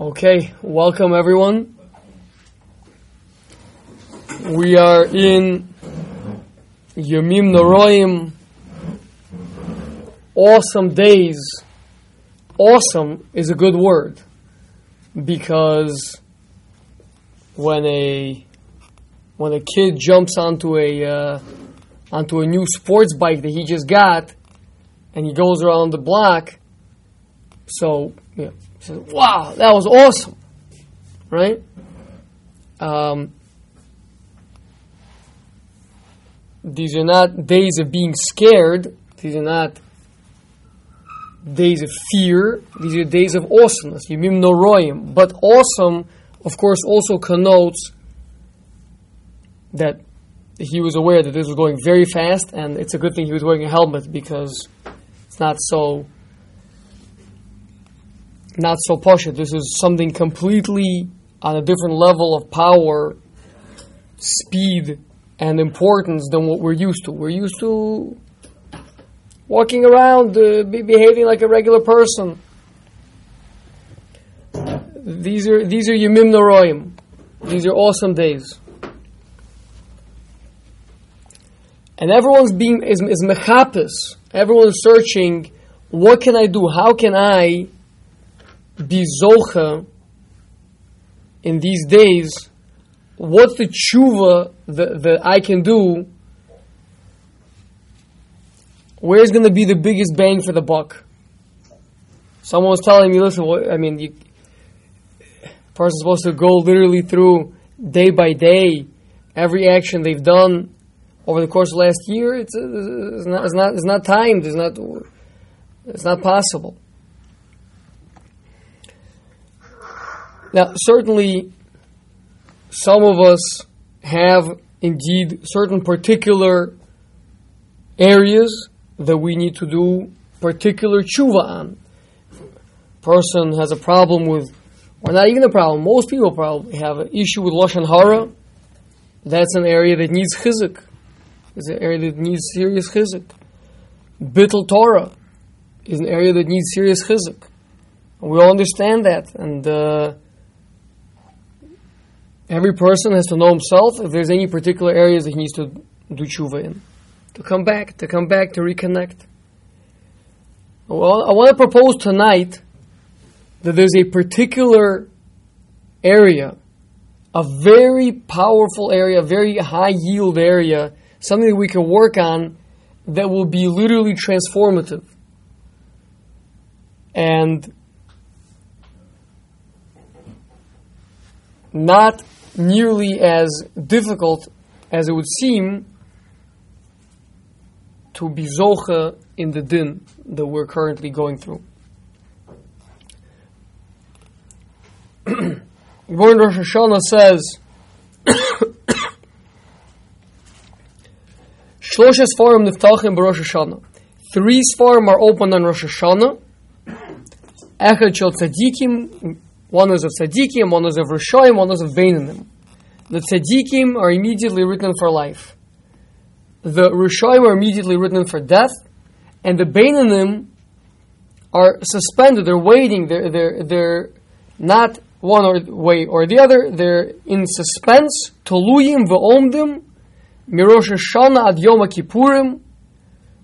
Okay, welcome everyone. We are in Yomim Noroim, awesome days. Awesome is a good word because when a when a kid jumps onto a uh, onto a new sports bike that he just got and he goes around the block, so yeah, says, "Wow, that was awesome!" Right? Um, these are not days of being scared. These are not days of fear. These are days of awesomeness. Yimim noroim. But awesome, of course, also connotes that he was aware that this was going very fast, and it's a good thing he was wearing a helmet because it's not so not so posh. This is something completely on a different level of power, speed, and importance than what we're used to. We're used to walking around, uh, be behaving like a regular person. These are these are Yemim Noroim. These are awesome days. And everyone's being is, is mechapis. Everyone's searching. What can I do? How can I be zocha in these days? What's the tshuva that, that I can do? Where's going to be the biggest bang for the buck? Someone was telling me, listen, what, I mean, you, person's supposed to go literally through day by day every action they've done over the course of last year. It's, it's not, it's not, it's not timed. It's not, it's not possible. Now, certainly, some of us have indeed certain particular areas that we need to do particular tshuva on. Person has a problem with, or not even a problem. Most people probably have an issue with lashon hara. That's an area that needs chizuk. It's an area that needs serious chizuk. Bittul Torah is an area that needs serious chizuk. We all understand that, and uh, every person has to know himself if there's any particular areas that he needs to do tshuva in, to come back, to come back, to reconnect. Well, I want to propose tonight that there's a particular area, a very powerful area, a very high yield area, something that we can work on that will be literally transformative. And not nearly as difficult as it would seem to be zocha in the din that we're currently going through. Born Rosh Hashanah says, Shloshes Sfarim Niftachim Rosh Hashanah. Three Sfarim are opened on Rosh Hashanah. Echad Shel Tzadikim, one is of Tzadikim, one is of Rishoyim, one is of Veinanim. The Tzadikim are immediately written for life. The Rishoyim are immediately written for death. And the Beinanim are suspended, they're waiting, they're, they're, they're not one or way or the other, they're in suspense, Toluyim v'omdim, Mirosh Hashanah ad Yom Kippurim,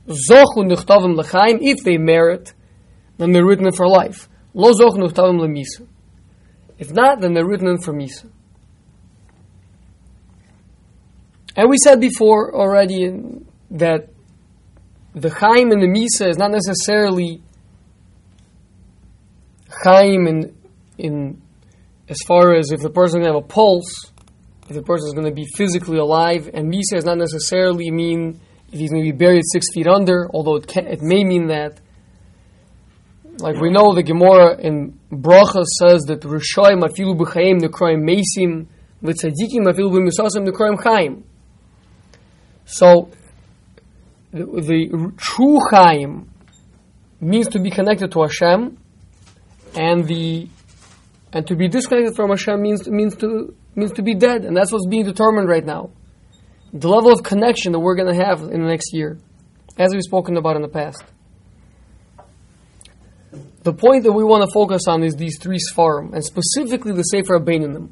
Zochu nichtavim l'chaim, if they merit, then they're written for life. Lo zochu nichtavim l'misa. If not, then they're written for misa. And we said before already that the Chaim and the Misa is not necessarily Chaim in, in as far as if the person is going to have a pulse, if the person is going to be physically alive, and Misa does not necessarily mean if he's going to be buried six feet under, although it, can, it may mean that. Like we know, the Gemara in Bracha says that Rishoyim afilu b'chaim nekroim mesim, v'tzadikim afilu b'misasim nekroim chaim. So, the, the true Chaim means to be connected to Hashem, and the and to be disconnected from Hashem means means to means to be dead, and that's what's being determined right now. The level of connection that we're going to have in the next year, as we've spoken about in the past. The point that we want to focus on is these three Sfarim, and specifically the Sefer Abeinanim.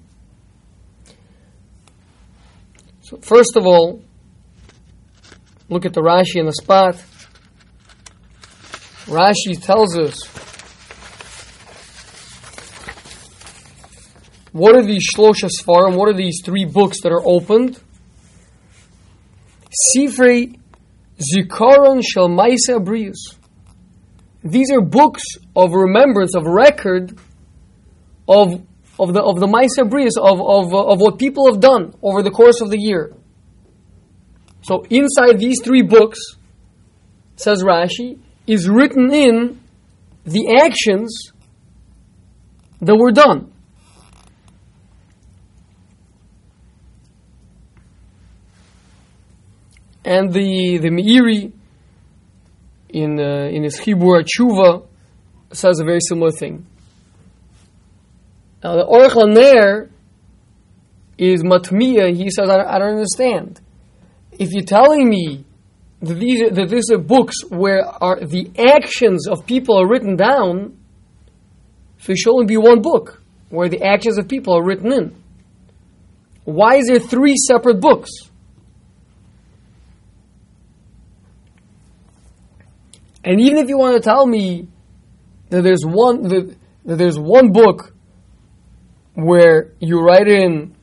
So first of all, look at the Rashi in the spot. Rashi tells us what are these Shlosha Sfarim, what are these three books that are opened? Sifrei Zikaron Shel Maise Abrius. These are books of remembrance, of record of, of the, of the Maisa Brias, of, of, uh, of what people have done over the course of the year. So inside these three books, says Rashi, is written in the actions that were done. And the, the Meiri in, uh, in his Chibur Tshuva says a very similar thing. Now the Aruch LaNer is Matmiya, he says, I, I don't understand. If you're telling me that these are, that these are books where are the actions of people are written down, so it should only be one book where the actions of people are written in. Why is there three separate books? And even if you want to tell me that there's one that, that there's one book where you write in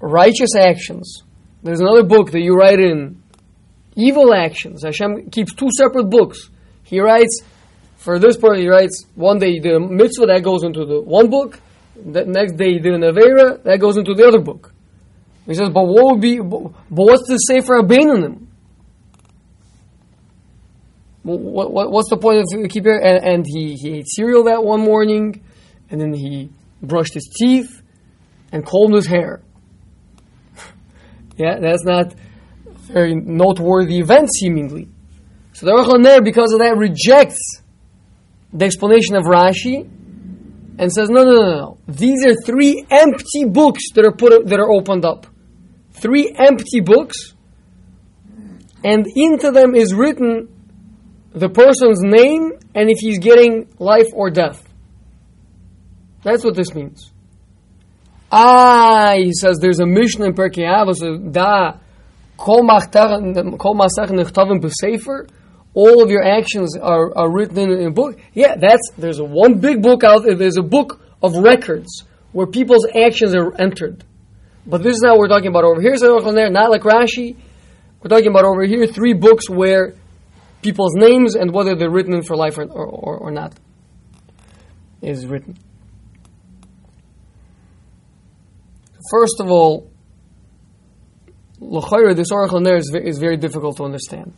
righteous actions, there's another book that you write in evil actions. Hashem keeps two separate books. He writes for this part. He writes one day the mitzvah that goes into the one book. The next day he did an avera that goes into the other book. He says, but what would be? But, what's the sefer Abeinanim? What, what, what's the point of keeping and, and he, he ate cereal that one morning, and then he brushed his teeth and combed his hair. yeah, that's not very noteworthy event, seemingly. So the Aruch because of that, rejects the explanation of Rashi and says, no, no, no, no. These are three empty books that are put that are opened up. Three empty books, and into them is written the person's name and if he's getting life or death. That's what this means. Ah, he says there's a Mishnah in Pirkei Avos da kol b'sefer. All of your actions are, are written in, in a book. Yeah, that's there's one big book out there. There's a book of records where people's actions are entered. But this is not what we're talking about over here. Not like Rashi. We're talking about over here three books where people's names and whether they're written for life or, or, or not is written. First of all, L'chayr, this Aruch LaNer is, is very difficult to understand.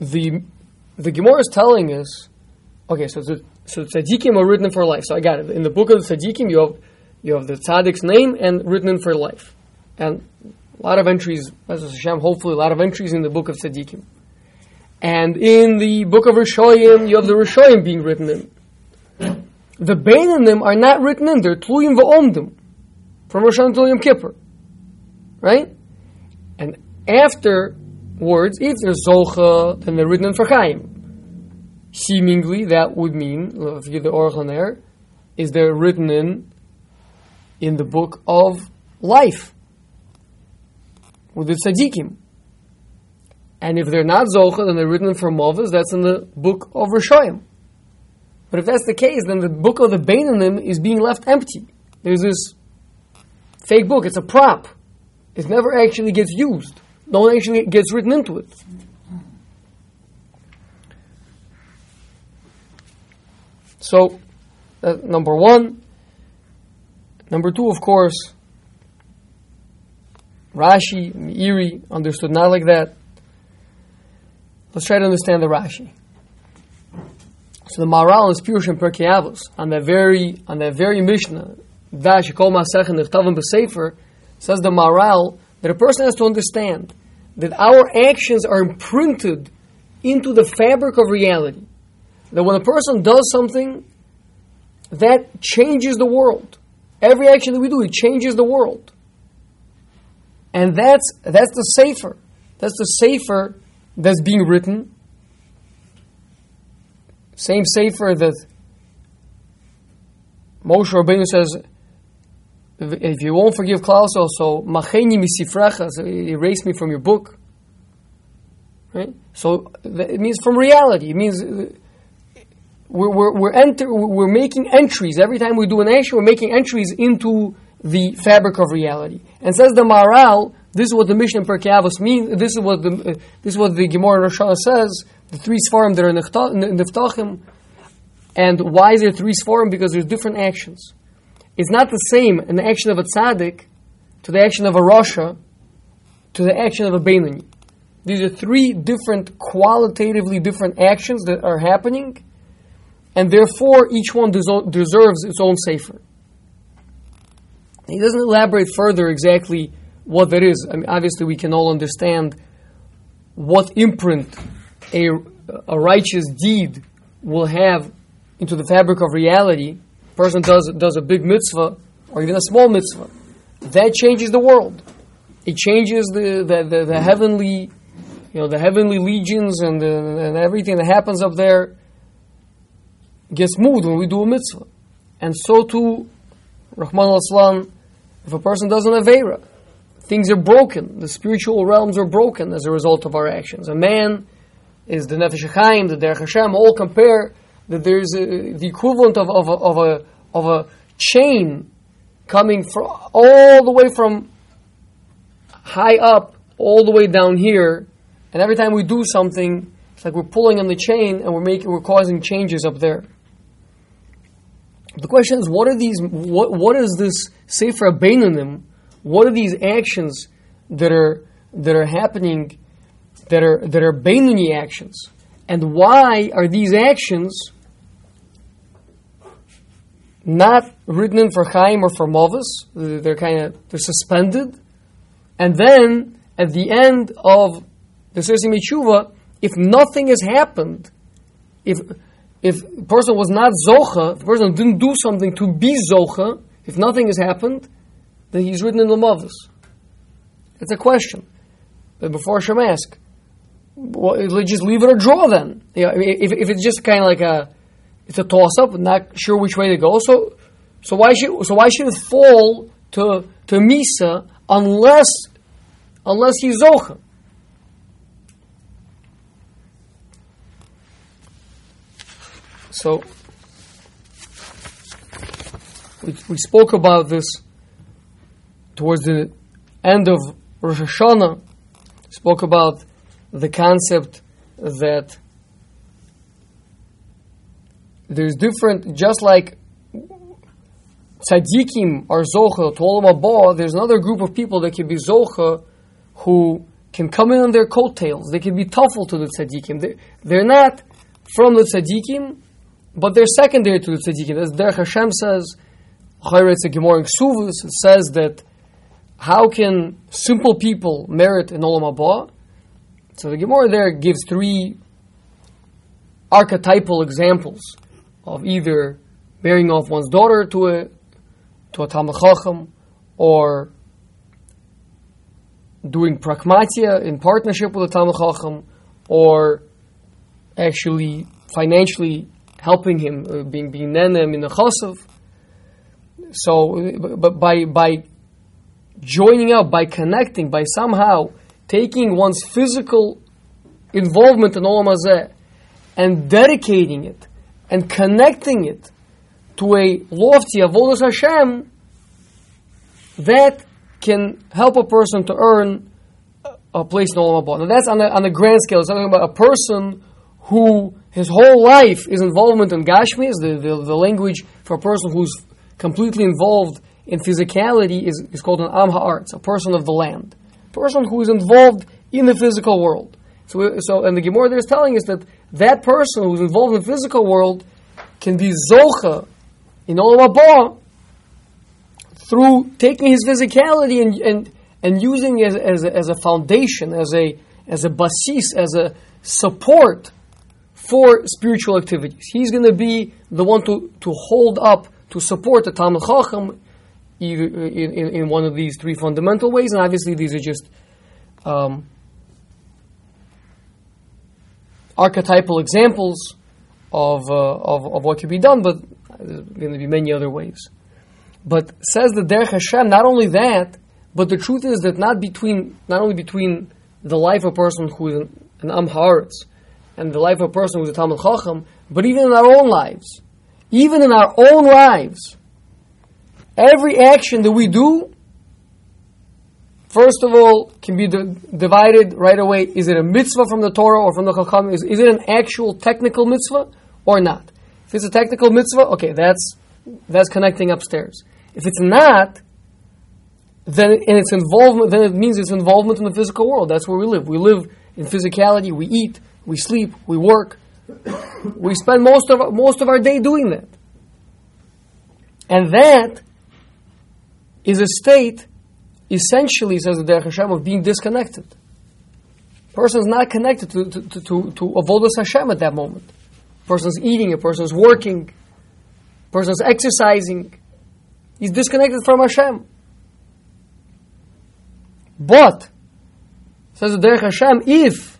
The the Gemara is telling us, okay, so the, so tzaddikim are written for life. So I got it. In the book of the tzaddikim, you have you have the tzaddik's name and written in for life, and a lot of entries, hopefully a lot of entries in the book of Tzaddikim. And in the book of Rishoyim, you have the Rishoyim being written in. The them are not written in, they're Tluyim Va'omdim, from Rosh Hashanah Yom Kippur. Right? And afterwards, if there's Zocha, then they're written in for Chaim. Seemingly, that would mean, if you get the Oracle there, is they're written in in the book of life with the tzaddikim. And if they're not zocha, then they're written for Movas, that's in the book of Rishoyim. But if that's the case, then the book of the Beinanim is being left empty. There's this fake book, it's a prop. It never actually gets used. No one actually gets written into it. So, number one. Number two, of course, Rashi, Meiri understood not like that. Let's try to understand the Rashi. So the Maharal is Pirush and Pirkei Avos on that very on that very Mishnah, Dash Kol Masech and B'Sefer, says the Maharal that a person has to understand that our actions are imprinted into the fabric of reality. That when a person does something, that changes the world. Every action that we do, it changes the world. And that's, that's the safer. That's the safer that's being written. Same safer that Moshe Rabbeinu says, if you won't forgive Klaus, also, macheni misifrecha, so erase me from your book. Right? So it means from reality. It means we're, we're, we're, enter, we're making entries. Every time we do an action, we're making entries into the fabric of reality. And says the Maharal, this is what the Mishnah per Avos means. This is what the uh, this is what the Gemara Rosh says. The three Sfarim that are in the Ftachim. And why is there three Sfarim? Because there's different actions. It's not the same an action of a tzaddik to the action of a Rasha to the action of a Beinani. These are three different, qualitatively different actions that are happening, and therefore each one deserves its own sefer. He doesn't elaborate further exactly what that is. I mean, obviously, we can all understand what imprint a, a righteous deed will have into the fabric of reality. A person does, does a big mitzvah or even a small mitzvah. That changes the world. It changes the, the, the, the heavenly, you know, the heavenly legions and, the, and everything that happens up there gets moved when we do a mitzvah. And so too, Rahman al if a person does an Avera, things are broken. The spiritual realms are broken as a result of our actions. A man is the Nefesh the Derech Hashem, all compare that there's a, the equivalent of, of, a, of, a, of a chain coming from all the way from high up all the way down here, and every time we do something, it's like we're pulling on the chain and we're making we're causing changes up there. The question is, what are these? What what is this sefer beinanim? What are these actions that are that are happening, that are that are beinani actions, and why are these actions not written in for Chaim or for Mavis? They're kind of they're suspended, and then at the end of the Sirsi Tshuva, if nothing has happened, if if a person was not Zocha, if a person didn't do something to be Zocha, if nothing has happened, then he's written in the Mavis. It's a question. But before Hashem ask, well, just leave it a draw then. If, if it's just kind of like a, it's a toss up, not sure which way to go. So, so why should so why should it fall to to Misa unless unless he's Zocha? So we, we spoke about this towards the end of Rosh Hashanah. Spoke about the concept that there's different, just like tzaddikim are zocha to olam haba, there's another group of people that can be zocha who can come in on their coattails. They can be tuffle to the tzaddikim. They're, they're not from the tzaddikim, but they're secondary to the tzaddikim. As Derech Hashem says, a Gemara Ksuvus, says that how can simple people merit an Olam Haba? So the Gemara there gives three archetypal examples of either marrying off one's daughter to a to a Talmud Chacham or doing pragmatia in partnership with a Talmud Chacham or actually financially helping him, uh, being being nenem in the chasav. So, but by by joining up, by connecting, by somehow taking one's physical involvement in Olam Hazeh and dedicating it and connecting it to a lofty avodas Hashem, that can help a person to earn a place in Olam Haba. Now that's on a, on a grand scale. It's talking about a person who his whole life is involvement in Gashmi, is the, the, the, language for a person who's completely involved in physicality is, is called an Am Ha'arts, a person of the land. Person who is involved in the physical world. So, so and the Gemara there is telling us that that person who's involved in the physical world can be Zocha in Olam Haba through taking his physicality and, and, and using it as, as, a, as a foundation, as a, as a basis, as a support for spiritual activities. He's going to be the one to, to hold up, to support the Talmud Chacham in, in, in, one of these three fundamental ways, and obviously these are just um, archetypal examples of, uh, of, of what can be done, but there's going to be many other ways. But says the Derech Hashem, not only that, but the truth is that not between, not only between the life of a person who is an, an and the life of a person who is a Talmud Chacham, but even in our own lives, even in our own lives, every action that we do, first of all, can be di- divided right away. Is it a mitzvah from the Torah or from the Chacham? Is, is it an actual technical mitzvah or not? If it's a technical mitzvah, okay, that's that's connecting upstairs. If it's not, then and its involvement, then it means its involvement in the physical world. That's where we live. We live in physicality. We eat, we sleep, we work. we spend most of most of our day doing that, and that is a state, essentially, says the Derech Hashem, of being disconnected. Person is not connected to to to, to, avodas Hashem at that moment. Person is eating, a person is working, person is exercising. He's disconnected from Hashem. But, says the Derech Hashem, if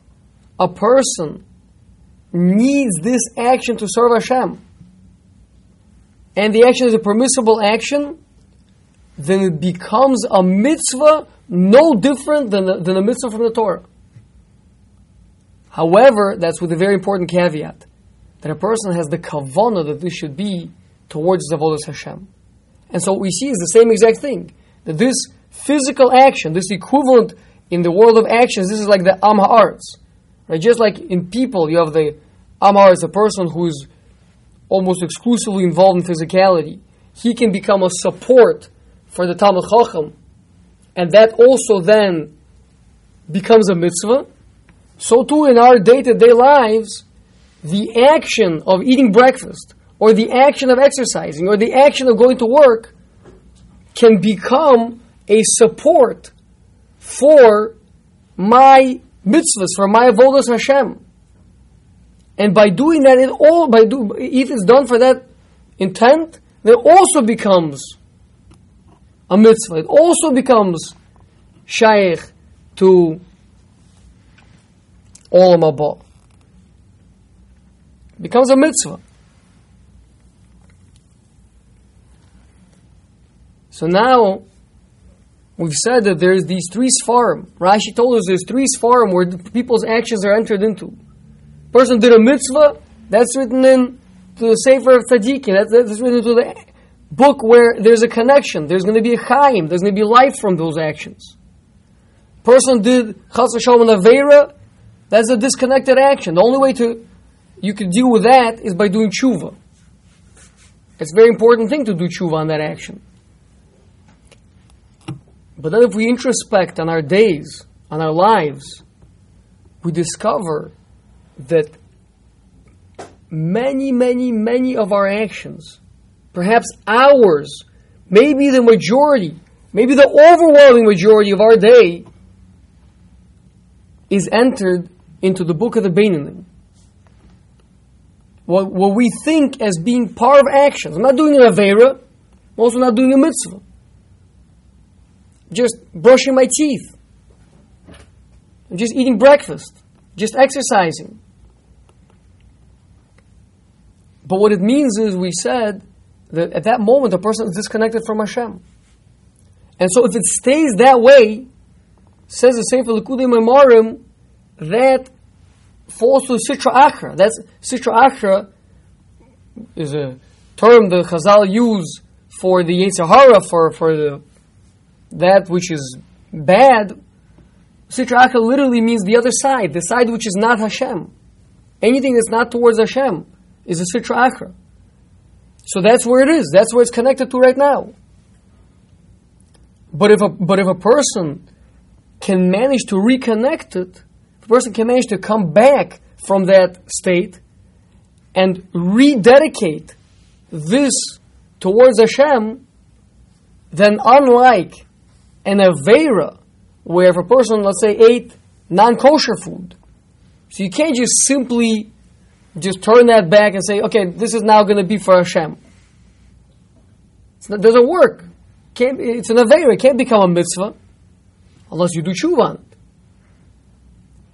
a person needs this action to serve Hashem, and the action is a permissible action, then it becomes a mitzvah no different than, the, than mitzvah from the Torah. However, that's with a very important caveat that a person has the kavanah that this should be towards Zavodas Hashem. And so what we see is the same exact thing. That this physical action, this equivalent in the world of actions, this is like the Am Haaretz. Right? Just like in people, you have the Am Haaretz, a person who's almost exclusively involved in physicality. He can become a support for the Talmud Chacham, and that also then becomes a mitzvah. So too in our day-to-day lives, the action of eating breakfast, or the action of exercising, or the action of going to work, can become a support for my mitzvahs, for my avodas Hashem. And by doing that, it all by do, if it's done for that intent, it also becomes a mitzvah. It also becomes shaykh to all olam haba. Becomes a mitzvah. So now we've said that there's these three sfarim. Rashi told us there's three sfarim where people's actions are entered into. Person did a mitzvah, that's written in to the Sefer of Tzaddikim, that's, that's written into the book where there's a connection, there's going to be a chaim, there's going to be life from those actions. Person did chas v'shalom avera, that's a disconnected action. The only way to you can deal with that is by doing tshuva. It's a very important thing to do tshuva on that action. But then if we introspect on our days, on our lives, we discover that many, many, many of our actions, perhaps ours, maybe the majority, maybe the overwhelming majority of our day, is entered into the book of the Beinanim. What, what we think as being part of actions. I'm not doing an Avera, I'm also not doing a mitzvah. Just brushing my teeth. Just eating breakfast. Just exercising. But what it means is, we said that at that moment a person is disconnected from Hashem. And so if it stays that way, says the same for Likutei Amarim, that falls to Sitra Achra. That's Sitra Achra is a term the Chazal use for the Yetzer Hara, for, for the, that which is bad. Sitra Achra literally means the other side, the side which is not Hashem. Anything that's not towards Hashem is a Sitra Achra. So that's where it is. That's where it's connected to right now. But if a, but if a person can manage to reconnect it, if a person can manage to come back from that state and rededicate this towards Hashem, then unlike an Avera, where if a person, let's say, ate non-kosher food, so you can't just simply just turn that back and say, okay, this is now going to be for Hashem. Not, it doesn't work. Can't, it's an Avera. It can't become a mitzvah unless you do tshuva on it.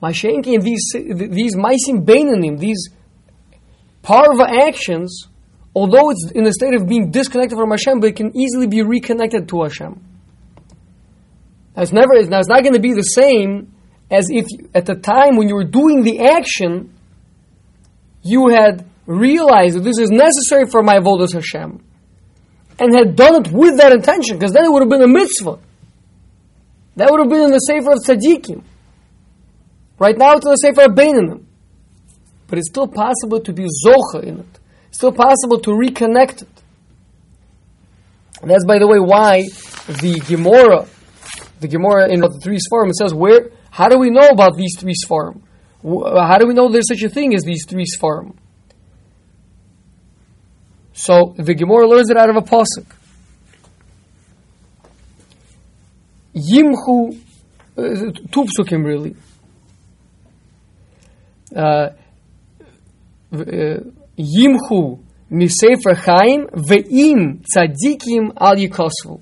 Mashenki and these these maisim beinanim, these parva actions, although it's in a state of being disconnected from Hashem, but it can easily be reconnected to Hashem. It's never. Now it's not going to be the same as if at the time when you were doing the action, you had realized that this is necessary for my avodas Hashem, and had done it with that intention, because then it would have been a mitzvah. That would have been in the sefer of tzaddikim. Right now it's in the sefer of Beinanim. But it's still possible to be zocha in it. It's still possible to reconnect it. And that's, by the way, why the Gemara, the Gemara in the three Sfarim, it says, where, how do we know about these three Sfarim? How do we know there's such a thing as these three Sfarim? So the Gemara learns it out of a pasuk. Yimchu, uh, two really. Uh, Yimchu misefer chaim ve'im tzadikim al yikosvu.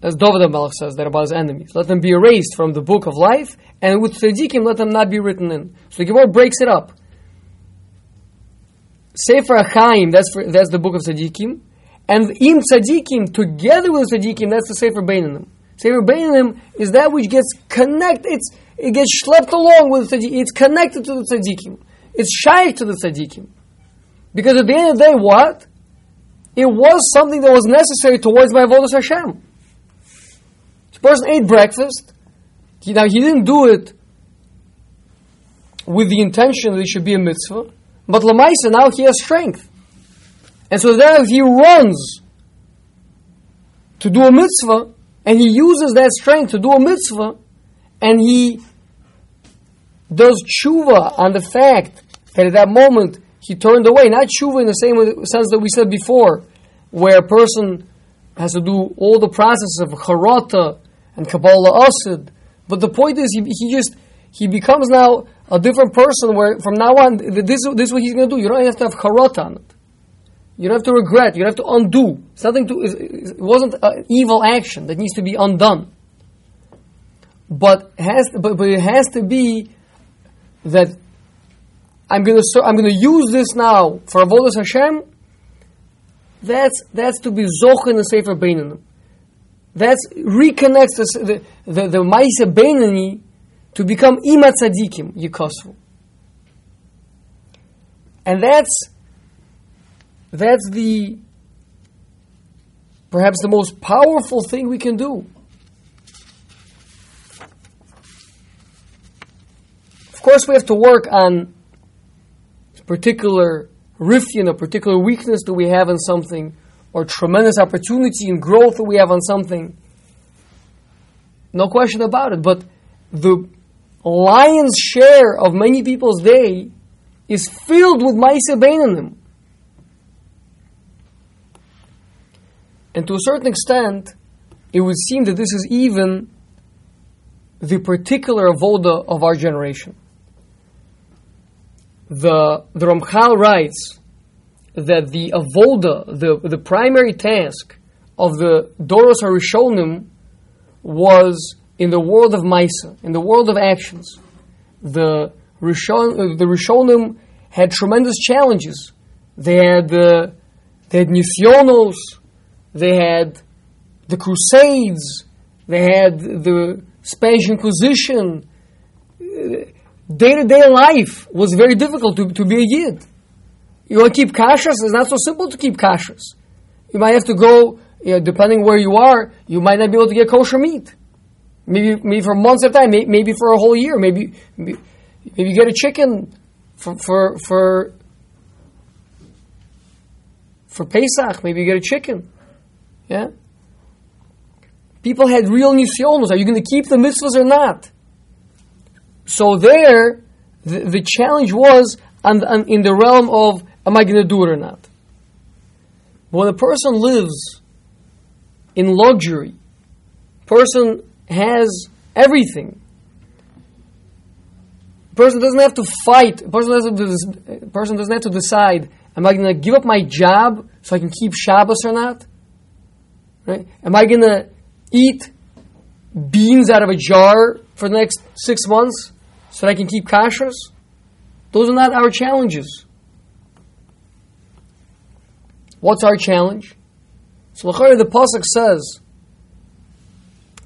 As David Melech says that about his enemies. Let them be erased from the book of life, and with tzadikim let them not be written in. So the breaks it up. Sefer Chaim, that's, for, that's the book of tzadikim, and im tzadikim, together with tzadikim, that's the Sefer Beinanim. Sefer Beinanim is that which gets connected, it's, it gets schlepped along with tzaddikim. It's connected to the tzaddikim. It's shy to the tzaddikim. Because at the end of the day, what? It was something that was necessary towards my avodas Hashem. This person ate breakfast. He, now he didn't do it with the intention that it should be a mitzvah, but lamaisa now he has strength, and so then he runs to do a mitzvah, and he uses that strength to do a mitzvah, and he does tshuva on the fact that at that moment he turned away. Not tshuva in the same sense that we said before, where a person has to do all the processes of charata and kabbalah asid. But the point is, he, he just he becomes now a different person. Where from now on, this, this is what he's going to do. You don't have to have charata on it. You don't have to regret. You don't have to undo. Something to it wasn't an evil action that needs to be undone. But has but, but it has to be that I'm going to I'm going to use this now for avodas Hashem. That's that's to be zoch in the sefer beinanim. That's reconnects the the the, ma'isa beinani to become imat tzadikim yikosvu. And that's that's the perhaps the most powerful thing we can do. Of course, we have to work on particular rifyan, a particular weakness that we have in something, or tremendous opportunity and growth that we have on something. No question about it. But the lion's share of many people's day is filled with Maisa Beinanim. And to a certain extent, it would seem that this is even the particular avoda of our generation the, the Ramchal writes that the avoda, the, the primary task of the Doros HaRishonim was in the world of Maisa, in the world of actions. The Rishon, uh, the Rishonim had tremendous challenges. They had the they had Nisyonos, they had the Crusades, they had the Spanish Inquisition uh, day to day life was very difficult to, to be a Yid. You want to keep kashrus? It's not so simple to keep kashrus. You might have to go, you know, depending where you are, you might not be able to get kosher meat. Maybe, maybe for months at a time, maybe for a whole year. Maybe, maybe, maybe you get a chicken for, for, for, for Pesach. Maybe you get a chicken. Yeah? People had real nisyonos. Are you going to keep the mitzvahs or not? So there, the, the challenge was on, on, in the realm of am I going to do it or not? When a person lives in luxury, person has everything. Person doesn't have to fight. Person doesn't. Person doesn't have to decide: Am I going to give up my job so I can keep Shabbos or not? Right? Am I going to eat beans out of a jar for the next six months? So that I can keep kashrus? Those are not our challenges. What's our challenge? So the pasuk says,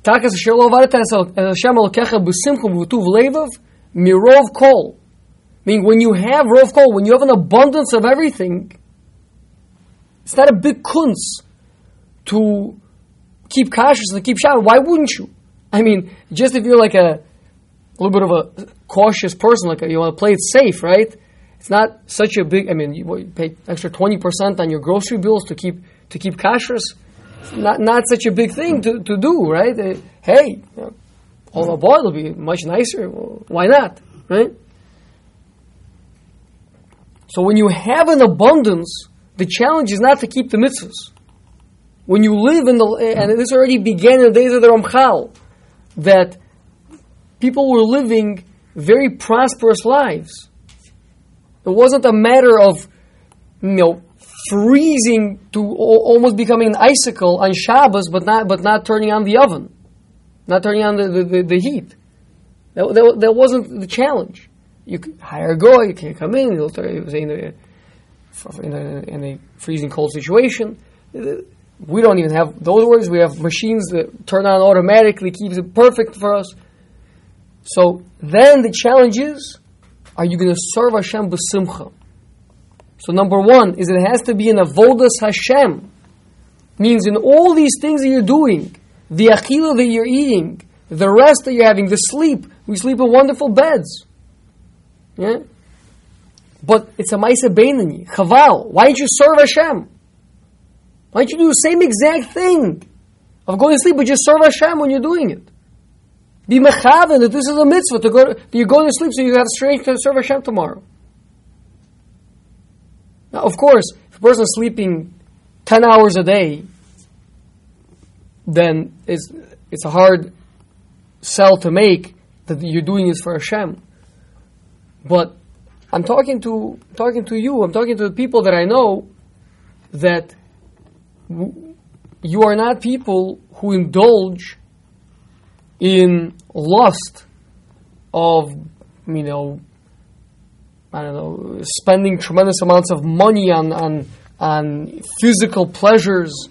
"Takas mirov kol." Meaning, when you have rov kol, when you have an abundance of everything, it's not a big kunz to keep cautious and keep shalom. Why wouldn't you? I mean, just if you're like a, a little bit of a cautious person, like you want to play it safe, right? It's not such a big. I mean, you, pay extra twenty percent on your grocery bills to keep to keep kashrus. Not not such a big thing to, to do, right? Uh, hey, you know, boy, it'll be much nicer. Well, why not, right? So when you have an abundance, the challenge is not to keep the mitzvahs. When you live in the and this already began in the days of the Ramchal, that people were living very prosperous lives it wasn't a matter of, you know, freezing to almost becoming an icicle on Shabbos, but not, but not turning on the oven, not turning on the, the, the, the heat. That, that, that, wasn't the challenge. You hire a guy, you can't come in, he'll in a, in, a, in a freezing cold situation. We don't even have those words. We have machines that turn on automatically, keeps it perfect for us. So then the challenge is are you going to serve Hashem b'simcha? So number one is it has to be an avodas Hashem. Means in all these things that you're doing, the achila that you're eating, the rest that you're having, the sleep. We sleep in wonderful beds. Yeah? But it's a Maisa Beinani. Chaval. Why don't you serve Hashem? Why don't you do the same exact thing of going to sleep, but just serve Hashem when you're doing it? Be mechaven that this is a mitzvah to go. To, you're going to sleep so you have strength to serve Hashem tomorrow. Now, of course, if a person is sleeping ten hours a day, then it's it's a hard sell to make that you're doing this for Hashem. But I'm talking to talking to you. I'm talking to the people that I know that w- you are not people who indulge in lust of, you know, I don't know, spending tremendous amounts of money on, on, on physical pleasures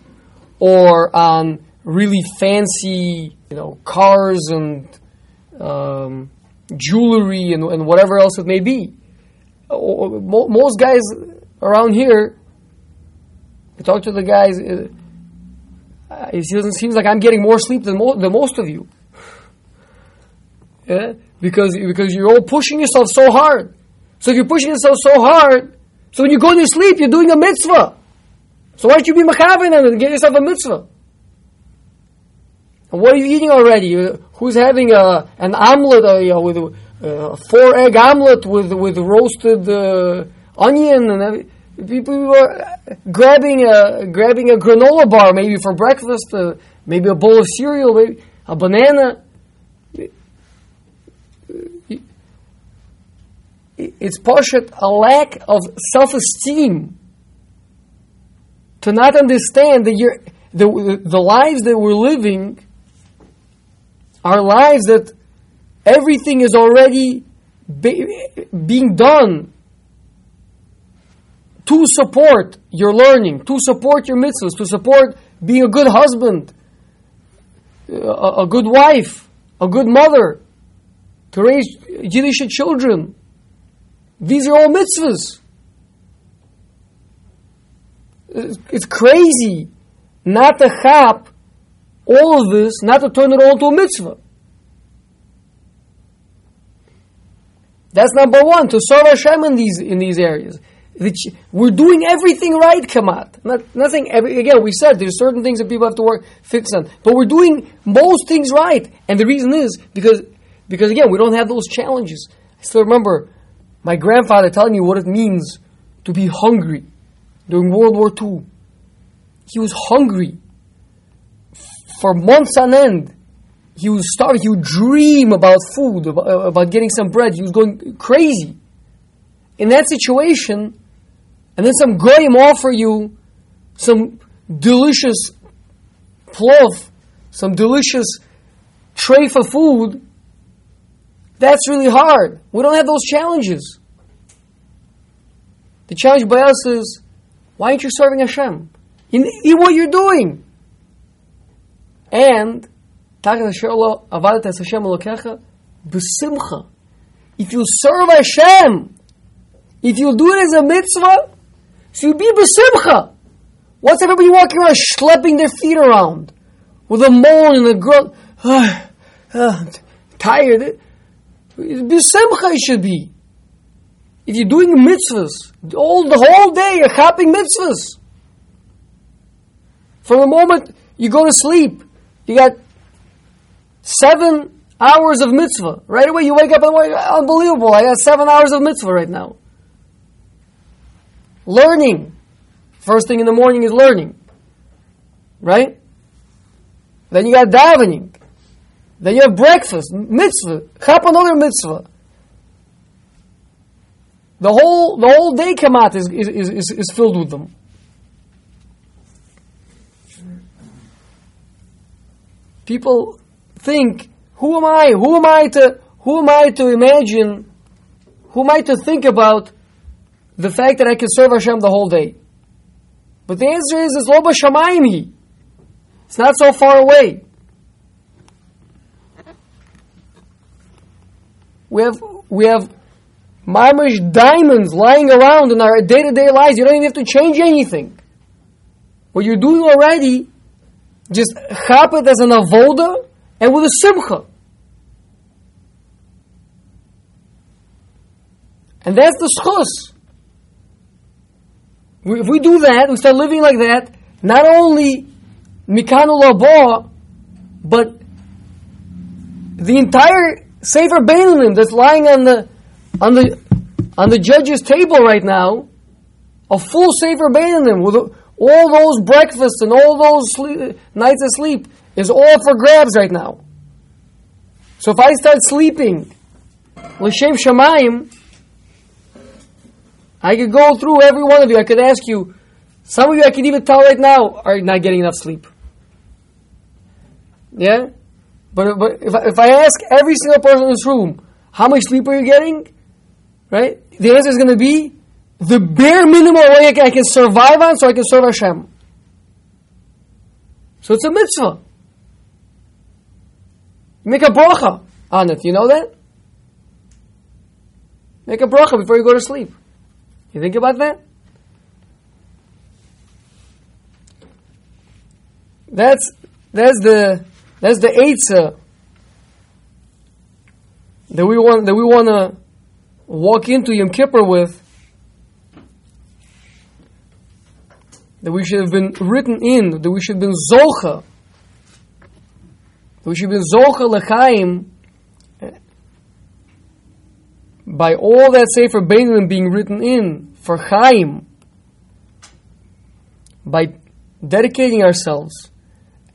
or on really fancy, you know, cars and um, jewelry and, and whatever else it may be. Most guys around here, I talk to the guys, uh, it doesn't seem like I'm getting more sleep than, mo- than most of you. Yeah? Because, because you're all pushing yourself so hard. So if you're pushing yourself so hard, so when you go to sleep, you're doing a mitzvah. So why don't you be machavin and get yourself a mitzvah? And what are you eating already? Who's having a, an omelet uh, you know, with a four egg omelet with with roasted uh, onion and people are grabbing a grabbing a granola bar maybe for breakfast, uh, maybe a bowl of cereal, maybe a banana. It's poshet a lack of self-esteem. To not understand that you're, the, the lives that we're living are lives that everything is already be, being done to support your learning, to support your mitzvahs, to support being a good husband, a, a good wife, a good mother, to raise Jewish children, these are all mitzvahs. It's crazy not to chop all of this, not to turn it all into a mitzvah. That's number one, to serve Hashem in these, in these areas. We're doing everything right, Kamat. Not, nothing, every, again, we said there's certain things that people have to work, fix on. But we're doing most things right. And the reason is because, because again, we don't have those challenges. I still remember my grandfather telling me what it means to be hungry during World War II. He was hungry for months on end. He was starving. He would dream about food, about, uh, about getting some bread. He was going crazy. In that situation, and then some goyim offer you some delicious plov, some delicious tray for food, that's really hard. We don't have those challenges. The challenge by us is, why aren't you serving Hashem? In, in what you're doing. And, if you serve Hashem, if you do it as a mitzvah, so you be besimcha. What's everybody walking around schlepping their feet around with a moan and a grunt? Uh, uh, tired. Besimcha it should be. If you're doing mitzvahs, all the whole day you're hopping mitzvahs. From the moment you go to sleep, you got seven hours of mitzvah. Right away you wake up and wake, unbelievable. I got seven hours of mitzvah right now. Learning. First thing in the morning is learning. Right? Then you got davening. Then you have breakfast, mitzvah, chap another mitzvah. The whole the whole day kamat is, is, is, is filled with them. People think, who am I? Who am I to who am I to imagine? Who am I to think about the fact that I can serve Hashem the whole day? But the answer is it's lo b'shamayim It's not so far away. We have we have mamish diamonds lying around in our day to day lives. You don't even have to change anything. What you're doing already, just chop it as an avoda and with a simcha. And that's the schus. If we do that, we start living like that, not only mikanu labo, but the entire Sefer Beinunim that's lying on the on the on the judge's table right now, a full Sefer Beinunim with all those breakfasts and all those sleep, nights of sleep is all for grabs right now. So if I start sleeping, l'shem shamayim, I could go through every one of you. I could ask you. Some of you I could even tell right now are not getting enough sleep. Yeah? But, but if, if I ask every single person in this room, how much sleep are you getting? Right? The answer is going to be the bare minimum way I can, I can survive on so I can serve Hashem. So it's a mitzvah. Make a bracha on it. You know that? Make a bracha before you go to sleep. You think about that? That's that's the that's the eitzah uh, that we want that we want to walk into Yom Kippur with. That we should have been written in. That we should have been zocha. That we should have been zocha lechaim eh, by all that Sefer Beinunim being written in for Chaim, by dedicating ourselves,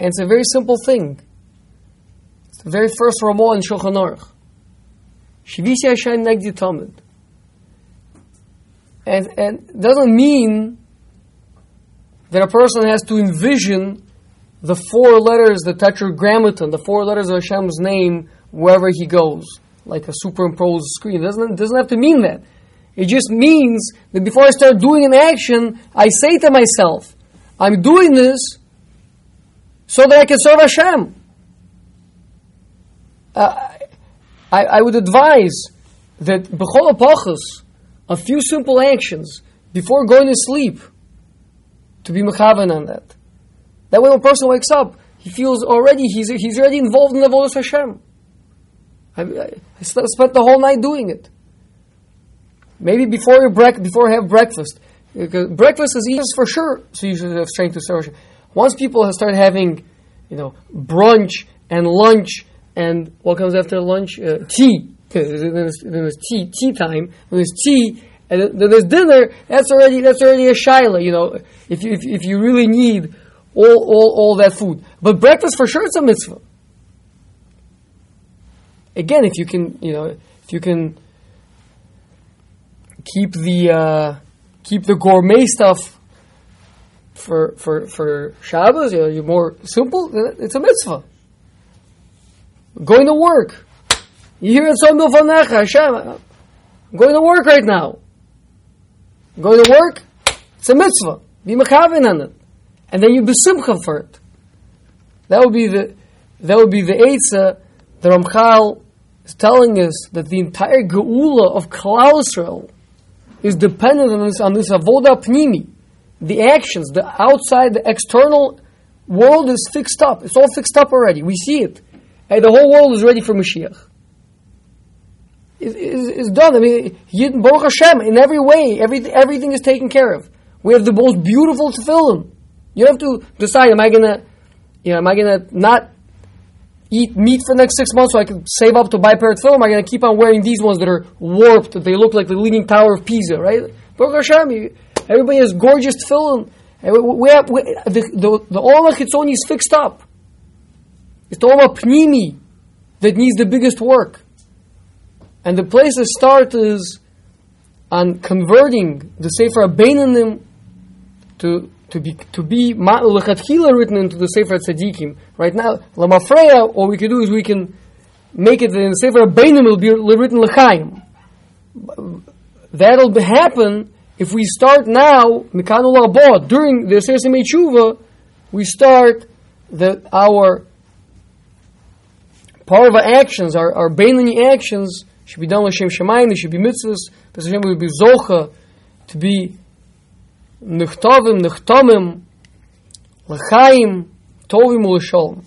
and it's a very simple thing. The very first Ramah in Shulchan Aruch. Shivisi Hashem Negdi Tamid. And, and doesn't mean that a person has to envision the four letters, the tetragrammaton, the four letters of Hashem's name wherever he goes like a superimposed screen. It doesn't, doesn't have to mean that. It just means that before I start doing an action, I say to myself, I'm doing this so that I can serve Hashem. I, I would advise that b'chol apachos, a few simple actions before going to sleep, to be mechavan on that. That way, when a person wakes up, he feels already he's he's already involved in the volos Hashem. I, I spent the whole night doing it. Maybe before you break, before you have breakfast, because breakfast is easy for sure. So you should have strength to serve. Once people have started having, you know, brunch and lunch and what comes after lunch, uh, tea. Then there's, then there's tea, tea time. When there's tea, and then there's dinner. That's already that's already a shaila. You know, if you if, if you really need all all all that food, but breakfast for sure it's a mitzvah again, if you can, you know, if you can keep the uh, keep the gourmet stuff for for for Shabbos, you know, you're more simple. It's a mitzvah. Going to work. You hear it so Hashem. I'm going to work right now. Going to work, it's a mitzvah. Be mechavin on it. And then you be simcha for it. That would be the, that would be the Eitzah, the Ramchal is telling us that the entire Geula of Klal is dependent on this, on this avoda pnimi. The actions, the outside, the external world is fixed up. It's all fixed up already. We see it. And the whole world is ready for Mashiach. It's, done. I mean, Baruch Hashem, in every way, everything, everything is taken care of. We have the most beautiful tefillin. You have to decide, am I gonna, you know, am I gonna not eat meat for the next six months so I can save up to buy a pair of tefillin? Am I gonna keep on wearing these ones that are warped, that they look like the Leaning Tower of Pisa, right? Baruch Hashem, everybody has gorgeous tefillin. We have, we, the, the, the Olam Chitzoni is fixed up. It's the Olam Pnimi that needs the biggest work. And the place to start is on converting the Sefer Abeinanim to to be to be lechatchila written into the Sefer Tzadikim. Right now, lamafreya, all we can do is we can make it in the Sefer Abeinanim will be written lechaim. That'll happen if we start now mikanu larbot during the Sefer Tshuva. We start that our Part of our actions, our, our Bainani actions, should be done with Shem Shemayim, they should be mitzvahs, because Hashem will be Zocha, to be Nechtavim, Nechtamim, Lechaim, Tovim, Leshalom.